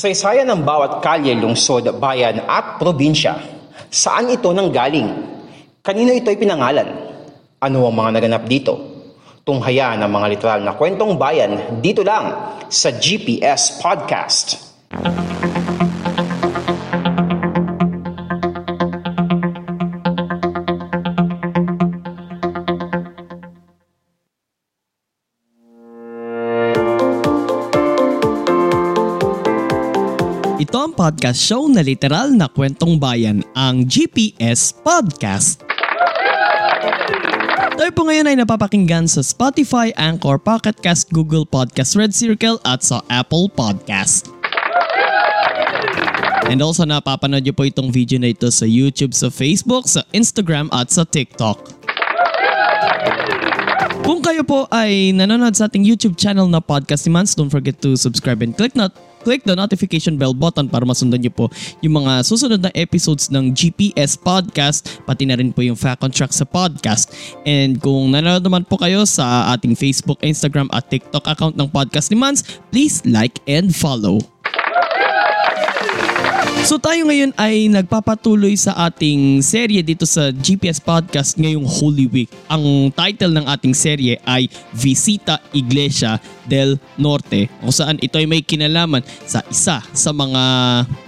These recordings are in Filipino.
Kasaysayan ng bawat kalye, lungsod, bayan at probinsya. Saan ito nanggaling? Kanino ito ipinangalan? Ano ang mga naganap dito? Tunghaya ng mga literal na kwentong bayan dito lang sa GPS Podcast. Podcast show na literal na kwentong bayan, ang GPS Podcast. Tayo po ngayon ay napapakinggan sa Spotify, Anchor, Pocket Cast, Google Podcast, Red Circle at sa Apple Podcast. And also napapanood niyo po itong video na ito sa YouTube, sa Facebook, sa Instagram at sa TikTok. Kung kayo po ay nanonood sa ating YouTube channel na Podcast ni Mans, don't forget to subscribe and click not click the notification bell button para masundan niyo po yung mga susunod na episodes ng GPS Podcast, pati na rin po yung Fact on Track sa podcast. And kung nanonood naman po kayo sa ating Facebook, Instagram at TikTok account ng Podcast ni Mans, please like and follow. So tayo ngayon ay nagpapatuloy sa ating serye dito sa GPS Podcast ngayong Holy Week. Ang title ng ating serye ay Visita Iglesia del Norte kung saan ito ay may kinalaman sa isa sa mga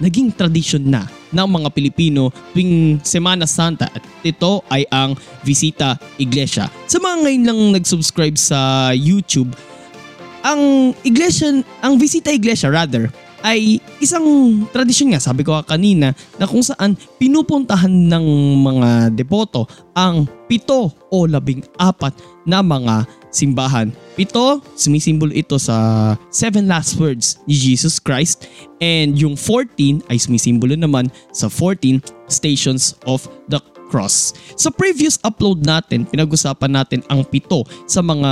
naging tradisyon na ng mga Pilipino tuwing Semana Santa at ito ay ang Visita Iglesia. Sa mga ngayon lang nag-subscribe sa YouTube, ang iglesia, ang Visita Iglesia rather, ay isang tradisyon nga, sabi ko kanina, na kung saan pinupuntahan ng mga deboto ang pito o labing apat na mga simbahan. Pito, sumisimbolo ito sa seven last words ni Jesus Christ and yung 14 ay sumisimbolo naman sa 14 stations of the cross. Sa previous upload natin, pinag-usapan natin ang pito sa mga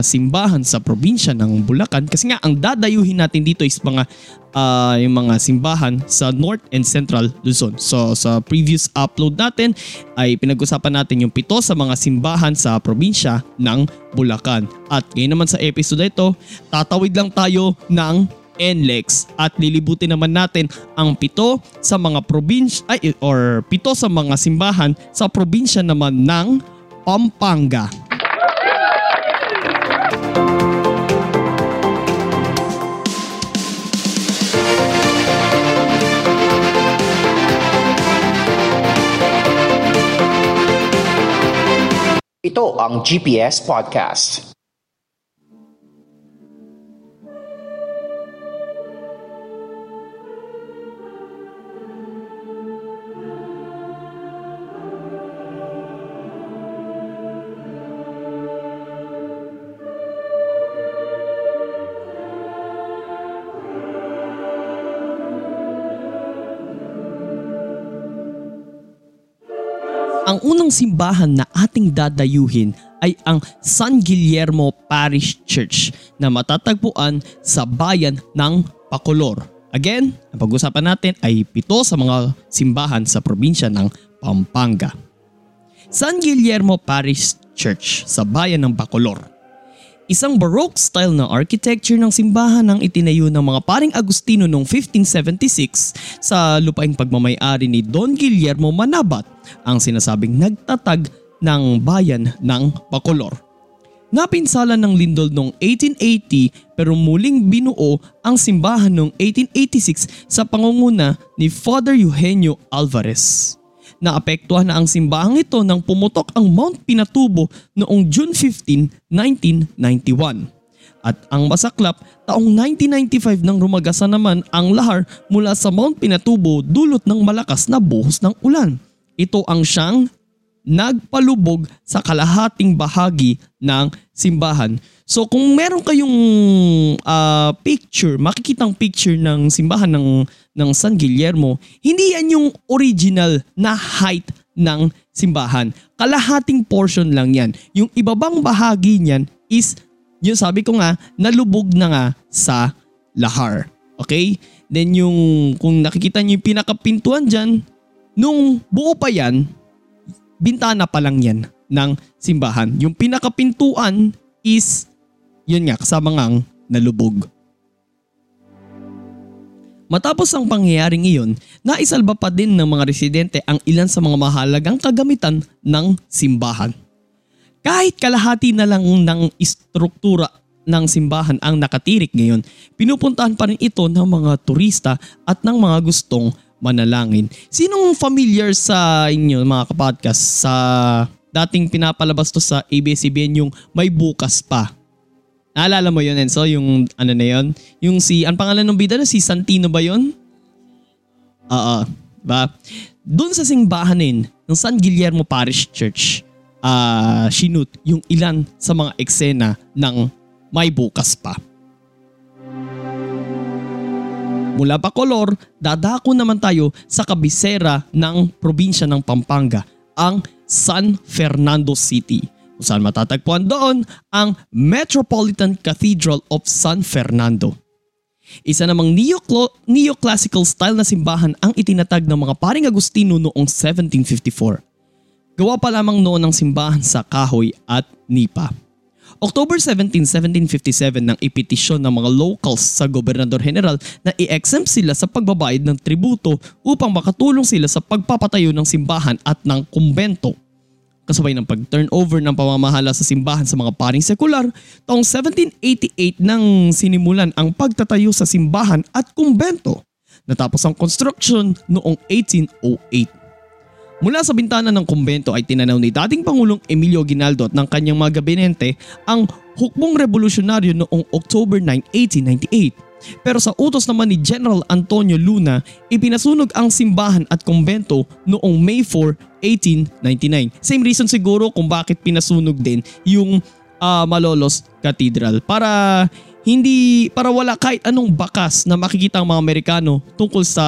simbahan sa probinsya ng Bulacan kasi nga ang dadayuhin natin dito is mga uh, yung mga simbahan sa North and Central Luzon. So sa previous upload natin ay pinag-usapan natin yung pito sa mga simbahan sa probinsya ng Bulacan. At ngayon naman sa episode ito, tatawid lang tayo ng NLEX at lilibutin naman natin ang pito sa mga probinsya ay or pito sa mga simbahan sa probinsya naman ng Pampanga. Ito ang GPS Podcast. Ang unang simbahan na ating dadayuhin ay ang San Guillermo Parish Church na matatagpuan sa bayan ng Bacolor. Again, ang pag-usapan natin ay pito sa mga simbahan sa probinsya ng Pampanga. San Guillermo Parish Church sa bayan ng Bacolor. Isang Baroque style na architecture ng simbahan ang itinayo ng mga paring Agustino noong 1576 sa lupaing pagmamayari ni Don Guillermo Manabat, ang sinasabing nagtatag ng bayan ng Bacolor. Napinsala ng lindol noong 1880 pero muling binuo ang simbahan noong 1886 sa pangunguna ni Father Eugenio Alvarez. Naapektuhan na ang simbahang ito nang pumutok ang Mount Pinatubo noong June 15, 1991. At ang masaklap, taong 1995 nang rumagasan naman ang lahar mula sa Mount Pinatubo dulot ng malakas na buhos ng ulan. Ito ang siyang nagpalubog sa kalahating bahagi ng simbahan. So kung meron kayong uh, picture, makikitang picture ng simbahan ng ng San Guillermo, hindi yan yung original na height ng simbahan. Kalahating portion lang yan. Yung ibabang bahagi niyan is, yung sabi ko nga, nalubog na nga sa lahar. Okay? Then yung, kung nakikita niyo yung pinakapintuan dyan, nung buo pa yan, bintana pa lang yan ng simbahan. Yung pinakapintuan is, yun nga, kasama ngang nalubog. Matapos ang pangyayaring iyon, naisalba pa din ng mga residente ang ilan sa mga mahalagang kagamitan ng simbahan. Kahit kalahati na lang ng istruktura ng simbahan ang nakatirik ngayon, pinupuntahan pa rin ito ng mga turista at ng mga gustong manalangin. Sinong familiar sa inyo mga kapodcast sa dating pinapalabas to sa ABS-CBN yung may bukas pa? Naalala mo yun, Enzo? Yung ano na yun? Yung si, ang pangalan ng bida na? Si Santino ba yun? Oo. Ba? Doon sa singbahanin ng San Guillermo Parish Church, uh, sinut yung ilan sa mga eksena ng may bukas pa. Mula pa kolor, dadako naman tayo sa kabisera ng probinsya ng Pampanga, ang San Fernando City kung saan matatagpuan doon ang Metropolitan Cathedral of San Fernando. Isa namang neo- neoclassical style na simbahan ang itinatag ng mga paring Agustino noong 1754. Gawa pa lamang noon ang simbahan sa kahoy at nipa. October 17, 1757 nang ipetisyon ng mga locals sa Gobernador General na i-exempt sila sa pagbabayad ng tributo upang makatulong sila sa pagpapatayo ng simbahan at ng kumbento kasabay ng pag-turnover ng pamamahala sa simbahan sa mga paring sekular, taong 1788 nang sinimulan ang pagtatayo sa simbahan at kumbento. Natapos ang construction noong 1808. Mula sa bintana ng kumbento ay tinanaw ni dating Pangulong Emilio Ginaldo at ng kanyang mga gabinete ang hukbong revolusyonaryo noong October 9, 1898 pero sa utos naman ni General Antonio Luna, ipinasunog ang simbahan at kumbento noong May 4, 1899. Same reason siguro kung bakit pinasunog din yung uh, Malolos Cathedral para hindi para wala kahit anong bakas na makikita ang mga Amerikano tungkol sa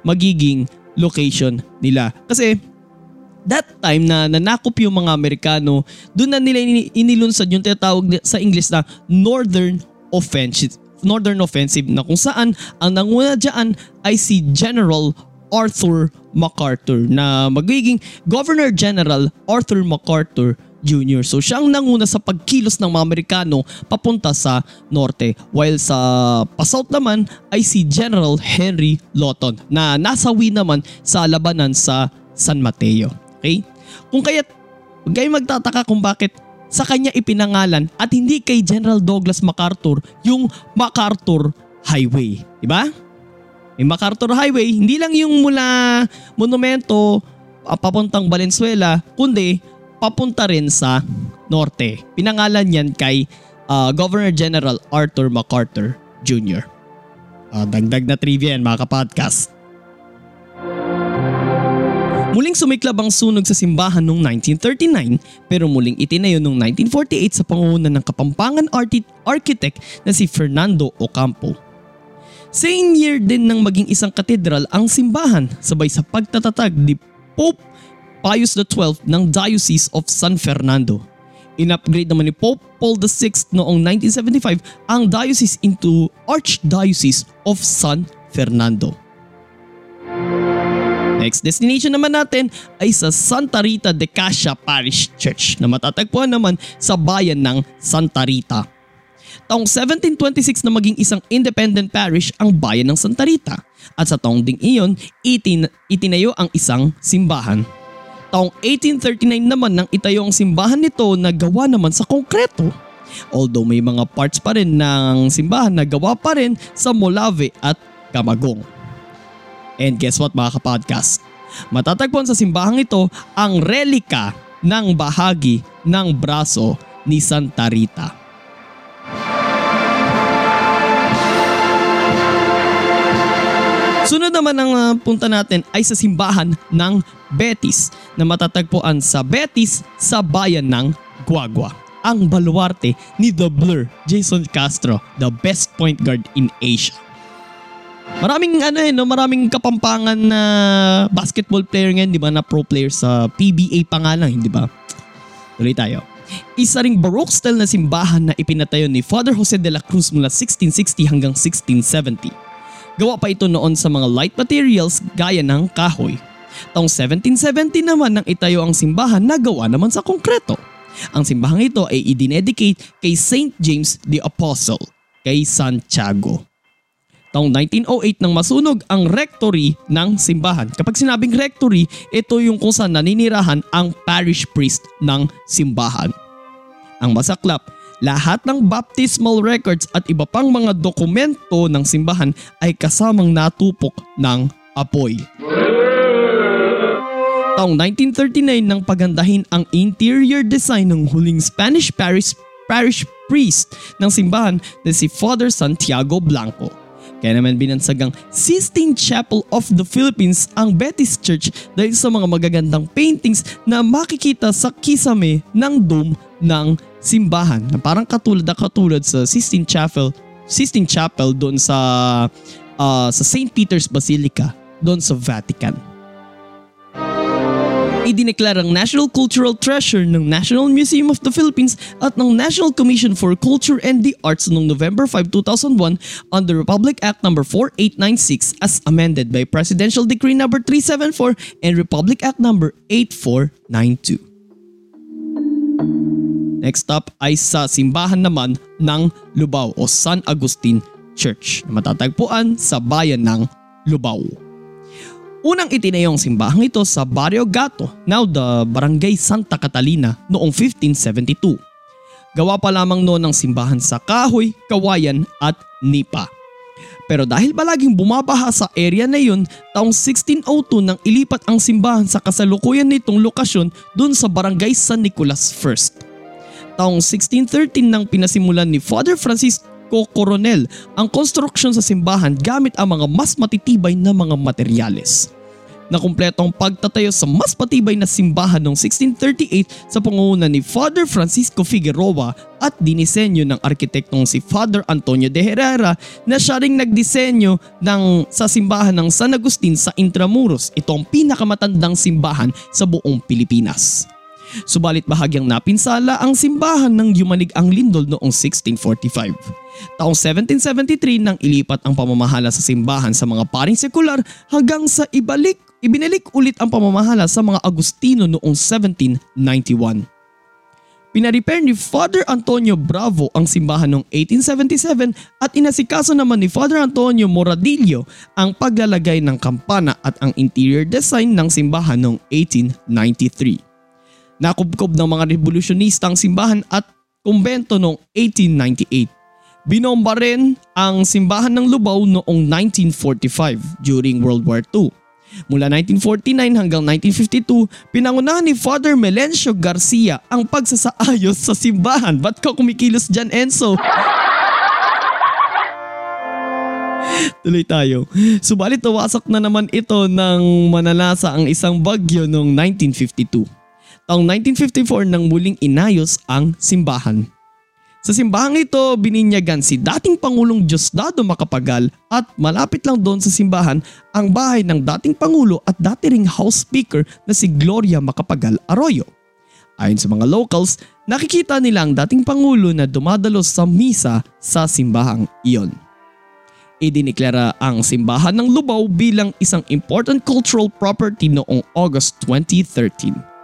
magiging location nila. Kasi that time na nanakop yung mga Amerikano, doon na nila inilunsad yung tinatawag sa English na Northern Offensive Northern Offensive na kung saan ang nanguna dyan ay si General Arthur MacArthur na magiging Governor General Arthur MacArthur Jr. So siya ang nanguna sa pagkilos ng mga Amerikano papunta sa norte while sa pasouth naman ay si General Henry Lawton na nasawi naman sa labanan sa San Mateo. Okay? Kung kaya huwag kayo magtataka kung bakit sa kanya ipinangalan at hindi kay General Douglas MacArthur yung MacArthur Highway. Diba? May MacArthur Highway, hindi lang yung mula monumento uh, papuntang Valenzuela, kundi papunta rin sa norte. Pinangalan yan kay uh, Governor General Arthur MacArthur Jr. Uh, ah, dagdag na trivia yan mga kapodcast. Muling sumiklab ang sunog sa simbahan noong 1939 pero muling itinayo noong 1948 sa pangunguna ng Kapampangan architect na si Fernando Ocampo. Same year din nang maging isang katedral ang simbahan sabay sa pagtatatag ni Pope Pius XII ng Diocese of San Fernando. In-upgrade naman ni Pope Paul VI noong 1975 ang diocese into Archdiocese of San Fernando. Next destination naman natin ay sa Santa Rita de Cascia Parish Church na matatagpuan naman sa bayan ng Santa Rita. Taong 1726 na maging isang independent parish ang bayan ng Santa Rita at sa taong ding iyon itin itinayo ang isang simbahan. Taong 1839 naman nang itayo ang simbahan nito na gawa naman sa konkreto. Although may mga parts pa rin ng simbahan na gawa pa rin sa Molave at Camagong. And guess what mga kapodcast? Matatagpuan sa simbahang ito ang relika ng bahagi ng braso ni Santa Rita. Sunod naman ang uh, punta natin ay sa simbahan ng Betis na matatagpuan sa Betis sa bayan ng Guagua. Ang baluarte ni The Blur, Jason Castro, the best point guard in Asia. Maraming ano eh, no? maraming kapampangan na basketball player ngayon, di ba, na pro player sa PBA pa nga lang, di ba? Tuloy tayo. Isa ring Baroque style na simbahan na ipinatayo ni Father Jose de la Cruz mula 1660 hanggang 1670. Gawa pa ito noon sa mga light materials gaya ng kahoy. Taong 1770 naman nang itayo ang simbahan na gawa naman sa konkreto. Ang simbahang ito ay idinedicate kay Saint James the Apostle, kay Santiago. Taong 1908 nang masunog ang rectory ng simbahan. Kapag sinabing rectory, ito yung kung saan naninirahan ang parish priest ng simbahan. Ang masaklap, lahat ng baptismal records at iba pang mga dokumento ng simbahan ay kasamang natupok ng apoy. Taong 1939 nang pagandahin ang interior design ng huling Spanish parish, parish priest ng simbahan na si Father Santiago Blanco. Kaya naman binansagang Sistine Chapel of the Philippines ang Betis Church dahil sa mga magagandang paintings na makikita sa kisame ng dome ng simbahan na parang katulad na katulad sa Sistine Chapel Sistine Chapel doon sa uh, sa St. Peter's Basilica doon sa Vatican idineklarang National Cultural Treasure ng National Museum of the Philippines at ng National Commission for Culture and the Arts noong November 5, 2001 on the Republic Act No. 4896 as amended by Presidential Decree No. 374 and Republic Act No. 8492. Next up ay sa simbahan naman ng Lubao o San Agustin Church na matatagpuan sa bayan ng Lubao. Unang itinayong simbahang ito sa Barrio Gato, now the Barangay Santa Catalina noong 1572. Gawa pa lamang noon ng simbahan sa kahoy, kawayan at nipa. Pero dahil palaging bumabaha sa area na yun, taong 1602 nang ilipat ang simbahan sa kasalukuyan nitong lokasyon dun sa Barangay San Nicolas I. Taong 1613 nang pinasimulan ni Father Francisco Coronel ang konstruksyon sa simbahan gamit ang mga mas matitibay na mga materyales na kumpletong pagtatayo sa mas patibay na simbahan noong 1638 sa pangunguna ni Father Francisco Figueroa at dinisenyo ng arkitektong si Father Antonio de Herrera na siya ring nagdisenyo ng, sa simbahan ng San Agustin sa Intramuros. Ito ang pinakamatandang simbahan sa buong Pilipinas. Subalit bahagyang napinsala ang simbahan ng yumanig ang lindol noong 1645. Taong 1773 nang ilipat ang pamamahala sa simbahan sa mga paring sekular hanggang sa ibalik Ibinalik ulit ang pamamahala sa mga Agustino noong 1791. Pinarepair ni Father Antonio Bravo ang simbahan noong 1877 at inasikaso naman ni Father Antonio Moradillo ang paglalagay ng kampana at ang interior design ng simbahan noong 1893. Nakubkob ng mga revolusyonista ang simbahan at kumbento noong 1898. Binomba rin ang simbahan ng Lubao noong 1945 during World War II. Mula 1949 hanggang 1952, pinangunahan ni Father Melencio Garcia ang pagsasaayos sa simbahan. Ba't ka kumikilos dyan, Enzo? Tuloy tayo. Subalit nawasak na naman ito ng manalasa ang isang bagyo noong 1952. Taong 1954 nang muling inayos ang simbahan. Sa simbahang ito, bininyagan si dating Pangulong Diosdado Macapagal at malapit lang doon sa simbahan ang bahay ng dating Pangulo at dati ring House Speaker na si Gloria Macapagal Arroyo. Ayon sa mga locals, nakikita nila ang dating Pangulo na dumadalos sa misa sa simbahang iyon. Idineklara ang simbahan ng Lubao bilang isang important cultural property noong August 2013.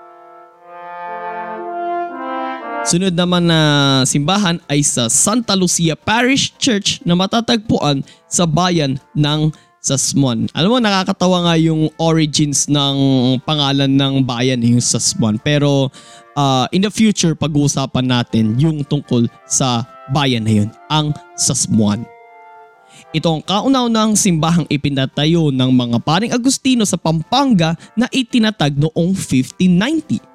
Sunod naman na simbahan ay sa Santa Lucia Parish Church na matatagpuan sa bayan ng Sasmuan. Alam mo nakakatawa nga yung origins ng pangalan ng bayan yung Sasmuan. Pero uh, in the future pag-uusapan natin yung tungkol sa bayan na yun, ang Sasmuan. Ito ang kauna-unang simbahang ipinatayo ng mga paring Agustino sa Pampanga na itinatag noong 1590.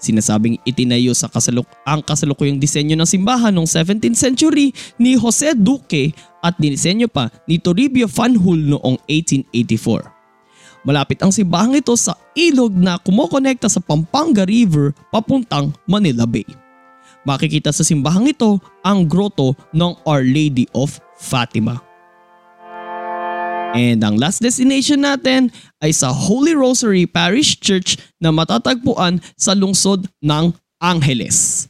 Sinasabing itinayo sa kasaluk ang kasalukuyang disenyo ng simbahan noong 17th century ni Jose Duque at dinisenyo pa ni Toribio Fanjul noong 1884. Malapit ang simbahang ito sa ilog na kumokonekta sa Pampanga River papuntang Manila Bay. Makikita sa simbahang ito ang grotto ng Our Lady of Fatima. And ang last destination natin ay sa Holy Rosary Parish Church na matatagpuan sa lungsod ng Angeles.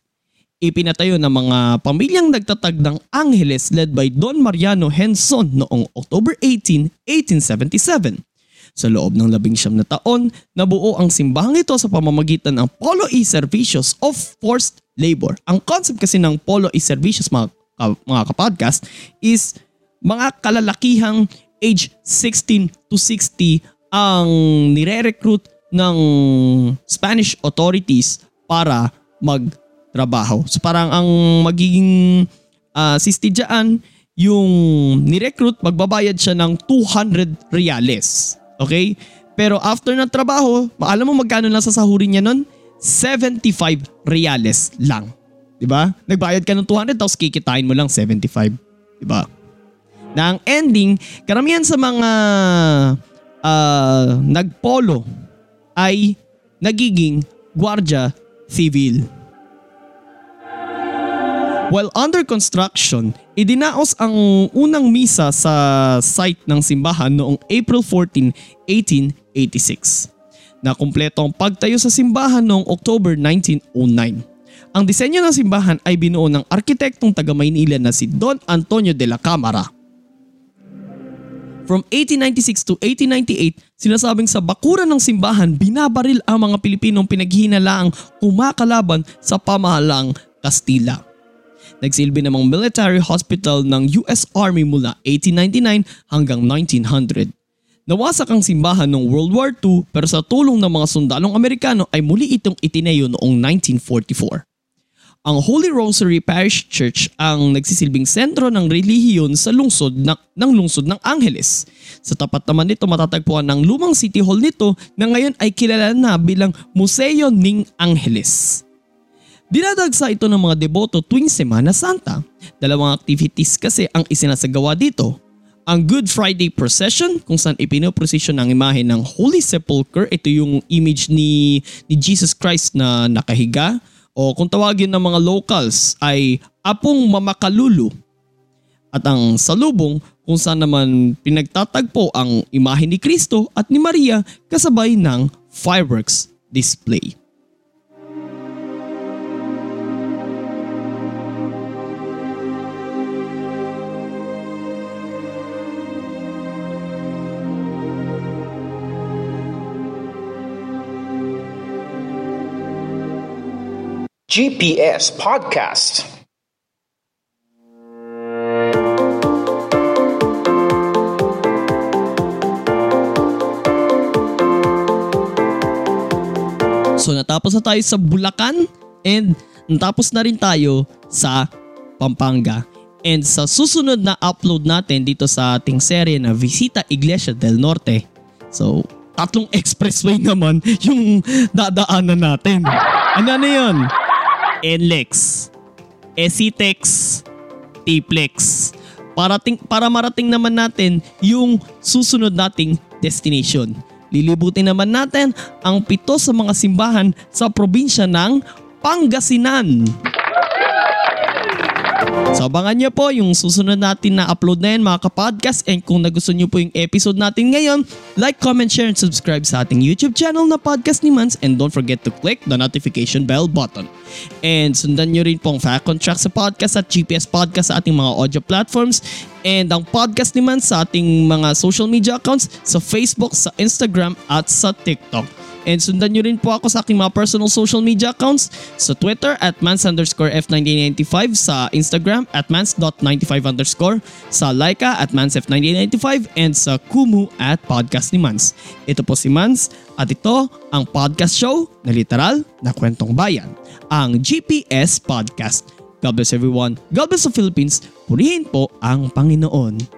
Ipinatayo ng mga pamilyang nagtatag ng Angeles led by Don Mariano Henson noong October 18, 1877. Sa loob ng labing siyam na taon, nabuo ang simbahang ito sa pamamagitan ng Polo E Servicios of Forced Labor. Ang concept kasi ng Polo E Servicios mga, mga kapodcast is mga kalalakihang age 16 to 60 ang nire-recruit ng Spanish authorities para magtrabaho. So parang ang magiging uh, sisti dyan, yung ni-recruit, magbabayad siya ng 200 reales. Okay? Pero after ng trabaho, alam mo magkano lang sasahurin niya nun? 75 reales lang. 'Di ba? Nagbayad ka ng 200 tapos kikitain mo lang 75, 'di ba? Na ang ending, karamihan sa mga uh, nagpolo ay nagiging gwardya civil. While under construction, idinaos ang unang misa sa site ng simbahan noong April 14, 1886. Na kumpleto ang pagtayo sa simbahan noong October 1909. Ang disenyo ng simbahan ay binuo ng arkitektong taga Maynila na si Don Antonio de la Cámara. From 1896 to 1898, sinasabing sa bakuran ng simbahan binabaril ang mga Pilipinong pinaghinalaang kumakalaban sa pamahalang Kastila. Nagsilbi namang military hospital ng US Army mula 1899 hanggang 1900. Nawasak ang simbahan noong World War II pero sa tulong ng mga sundalong Amerikano ay muli itong itineyo noong 1944. Ang Holy Rosary Parish Church ang nagsisilbing sentro ng relihiyon sa lungsod ng, ng lungsod ng Angeles. Sa tapat naman nito matatagpuan ng lumang city hall nito na ngayon ay kilala na bilang Museo ning Angeles. Dinadagsa ito ng mga deboto tuwing Semana Santa. Dalawang activities kasi ang isinasagawa dito. Ang Good Friday Procession kung saan ipinoprosesyon ang imahe ng Holy Sepulchre. Ito yung image ni, ni Jesus Christ na nakahiga. O kung tawagin ng mga locals ay Apong Mamakalulu. At ang salubong kung saan naman pinagtatagpo ang imahe ni Kristo at ni Maria kasabay ng fireworks display. GPS Podcast. So natapos na tayo sa Bulacan and natapos na rin tayo sa Pampanga. And sa susunod na upload natin dito sa ating serye na Visita Iglesia del Norte. So tatlong expressway naman yung dadaanan natin. Ano na yun? NLEX, SCTEX, TPLEX. Parating, para marating naman natin yung susunod nating destination. Lilibutin naman natin ang pito sa mga simbahan sa probinsya ng Pangasinan. So abangan nyo po yung susunod natin na upload na yan mga kapodcast and kung nagustuhan nyo po yung episode natin ngayon, like, comment, share, and subscribe sa ating YouTube channel na Podcast ni Mans and don't forget to click the notification bell button. And sundan nyo rin pong Fact on Track sa podcast at GPS Podcast sa ating mga audio platforms and ang podcast ni Mans sa ating mga social media accounts sa Facebook, sa Instagram at sa TikTok. And sundan nyo rin po ako sa aking mga personal social media accounts sa Twitter at mans underscore F1995, sa Instagram at mans.95 underscore, sa Laika at mansf1995, and sa Kumu at podcast ni Mans. Ito po si Mans at ito ang podcast show na literal na kwentong bayan, ang GPS Podcast. God bless everyone. God bless the Philippines. Purihin po ang Panginoon.